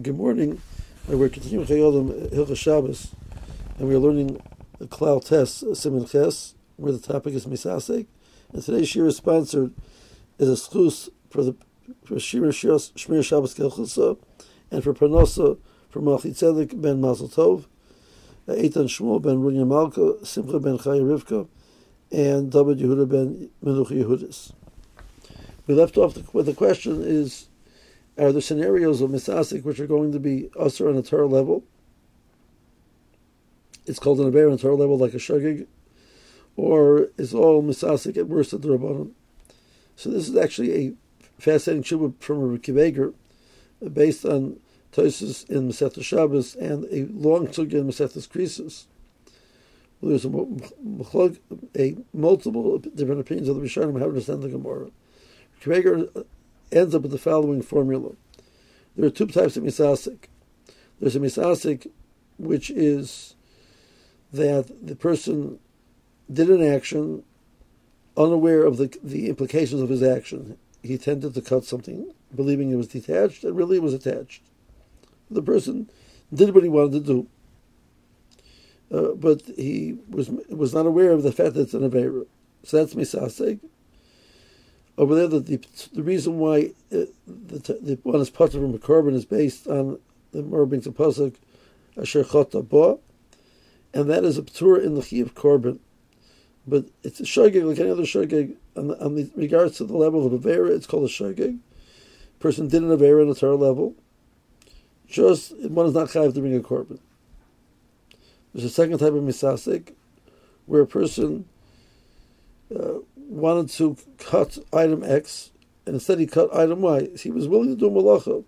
Good morning. Uh, we're continuing Chayodim Hilchos Shabbos, and we're learning the Klal Test Siman Ches, where the topic is Misasek. And today's shiur is sponsored is a schus for the for Shir Shmir Shabbos Kelchusa, and for Parnosa for Malchi Tzedek ben Mazel Tov, uh, Eitan Shmuel ben Runya Malka, Simcha ben Chai Rivka, and David Yehuda ben Menuch Yehudis. We left off the, with the question is are there scenarios of misasik which are going to be usher on a Torah level? It's called an aver on a Torah level like a shagig, or is all misasik at worst at the rabbanon? So this is actually a fascinating shubha from a Kiveger, based on Tosis in Masechta Shabbos and a long sugya in Masechta Krisus. Well, there's a, a, multiple different opinions of the Rishonim how to understand the Gemara. Ends up with the following formula. There are two types of misasik. There's a misasik which is that the person did an action unaware of the, the implications of his action. He tended to cut something, believing it was detached, and really it was attached. The person did what he wanted to do, uh, but he was was not aware of the fact that it's an Avera. So that's misasik over there that the, the reason why uh, the, the one is part from a korban is based on the brings a pasuk asher chota and that is a ptur in the chi of korban, but it's a shogeg like any other shogeg on, the, on the regards to the level of avera. It's called a shogeg. Person did an avera on a Torah level. Just one is not chayav to bring a korban. There's a second type of misasik, where a person. Uh, wanted to cut item X, and instead he cut item Y. He was willing to do malacha,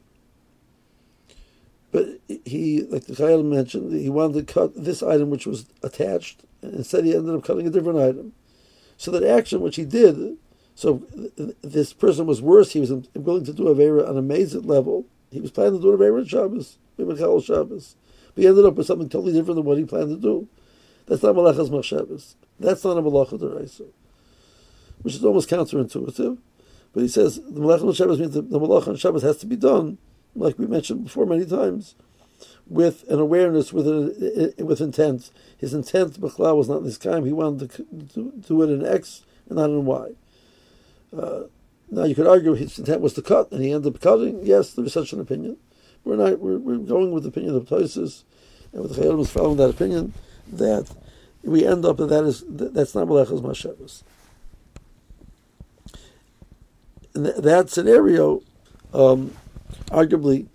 but he, like the Chayil mentioned, he wanted to cut this item which was attached, and instead he ended up cutting a different item. So that action which he did, so this person was worse. He was willing to do a Avera on a mazit level. He was planning to do a Avera on Shabbos, Mimachal Shabbos. But he ended up with something totally different than what he planned to do. That's not Malachas Machshavas. That's not a Malacha Deraisa which is almost counterintuitive. But he says the Malach on Shabbos means the, the Malach on Shabbos has to be done, like we mentioned before many times, with an awareness, with an, with intent. His intent, Bechla, was not in this time. He wanted to do, it in X and not in Y. Uh, now you could argue his intent was to cut, and he ended up cutting. Yes, there is such an opinion. We're not. We're, we're going with the opinion of Tosis, and with the Chayyim was following that opinion that we end up that that is that's not Malachas Mashavas in that scenario, um, arguably,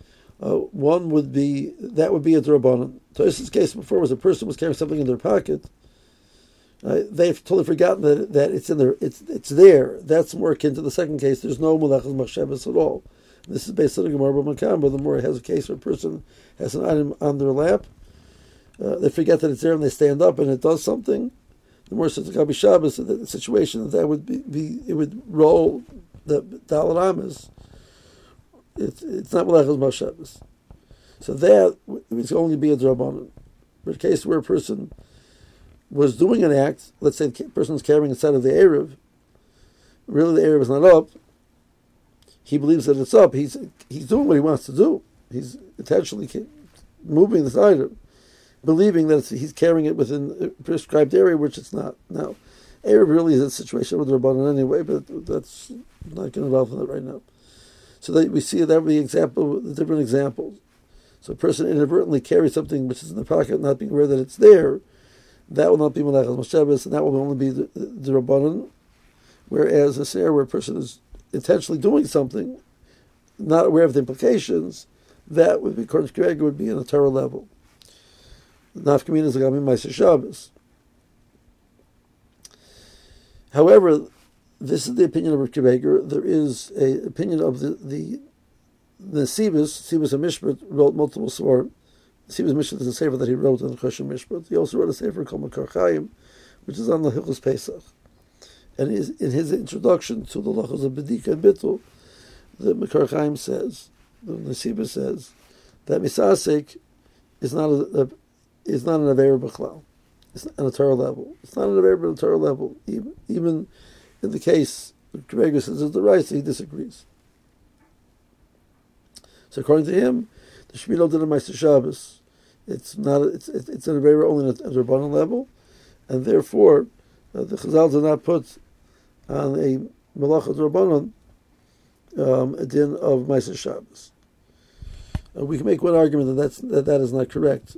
uh, one would be that would be a drabanan. Tosis' case before was a person was carrying something in their pocket. Uh, they've totally forgotten that that it's in there. It's it's there. That's more akin to the second case. There's no mulachas machshavas at all. This is based on the Gemara Makam, but the more it has a case where a person has an item on their lap, uh, they forget that it's there and they stand up and it does something. The more the Gabi Shabbos, the situation that that would be, be it would roll the Dalar is it's, it's not Malachas Mashavas. So that it's only be a Drabanan. A case where a person was doing an act, let's say the person is carrying inside of the Eruv, really the Eruv is not up, he believes that it's up, he's, he's doing what he wants to do. He's intentionally moving this item, believing that he's carrying it within a prescribed area, which it's not. Now, Eruv really is a situation with the Rabbanan anyway, but that's not going to involve in that right now. So that we see that would be example, the different examples. So a person inadvertently carries something which is in the pocket, not being aware that it's there. That will not be Malachas Moshevis, and that will only be the, the, Rabbanan. Whereas a scenario where a person is intentionally doing something, not aware of the implications, that would be, according to would be in a Torah level. Nafkamina is like Maaseh Shabbos. However, this is the opinion of Rav There is a opinion of the the the of Mishpat, wrote multiple svar. Nesivos Mishpat is a sefer that he wrote on the Choshen Mishpat. He also wrote a sefer called Makar which is on the Hilchos Pesach. And in his introduction to the Lachos of Bedika and Bittul, the Makar says, the Sibus says, that Misasek is not a, a is not an Aver B'chlal. It's on a Torah level. It's not but a Torah level. Even, even in the case, of Gregor says it's the right, so he disagrees. So according to him, the Shmino did a Maaseh Shabbos. It's not. It's it's an Avera only at a Rabbanon level, and therefore uh, the Chazal did not put on a Malachat Rabbanon um, a din of Maaseh Shabbos. Uh, we can make one argument that that's, that that is not correct.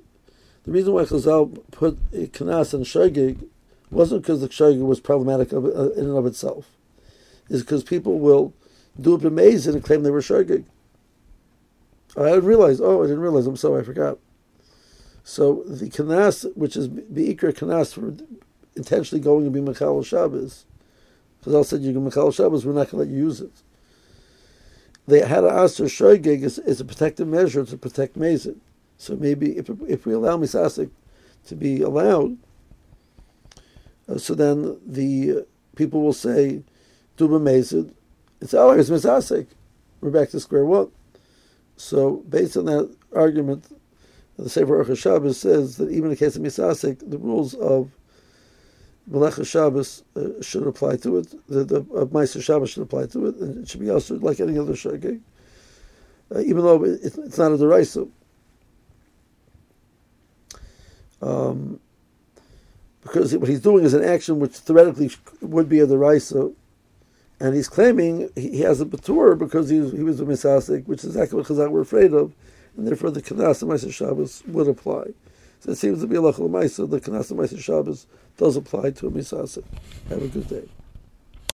The reason why Chazal put Kanas and Shagig wasn't because the Shagig was problematic uh, in and of itself. Is because people will do a b'mezid and claim they were Shagig. I didn't realize. Oh, I didn't realize. I'm sorry, I forgot. So the Kanas, which is the Ikra Kanas for intentionally going to be Mechal Shabbos, Chazal said you can Mechal Shabbos, we're not going to let you use it they had to ask their shoygig is, is a protective measure to protect Mazid. So maybe if, if we allow Misasik to be allowed, uh, so then the uh, people will say, Duba Mazid, it's oh, it's Misasik. We're back to square one. So based on that argument, the Sefer Orchos Shabbos says that even in the case of Misasik, the rules of Melecha Shabbos uh, should apply to it. The, the uh, Maaseh Shabbos should apply to it, and it should be also like any other shagig, uh, even though it, it's not a derisa. Um, because what he's doing is an action which theoretically would be a derisa, and he's claiming he, he has a batur because he was, he was a misasik, which is exactly what Chazal were afraid of, and therefore the Kanas and Shabbos would apply. So it seems to be a lachal the Kanas and Shabbos does apply to a misasik. Have a good day.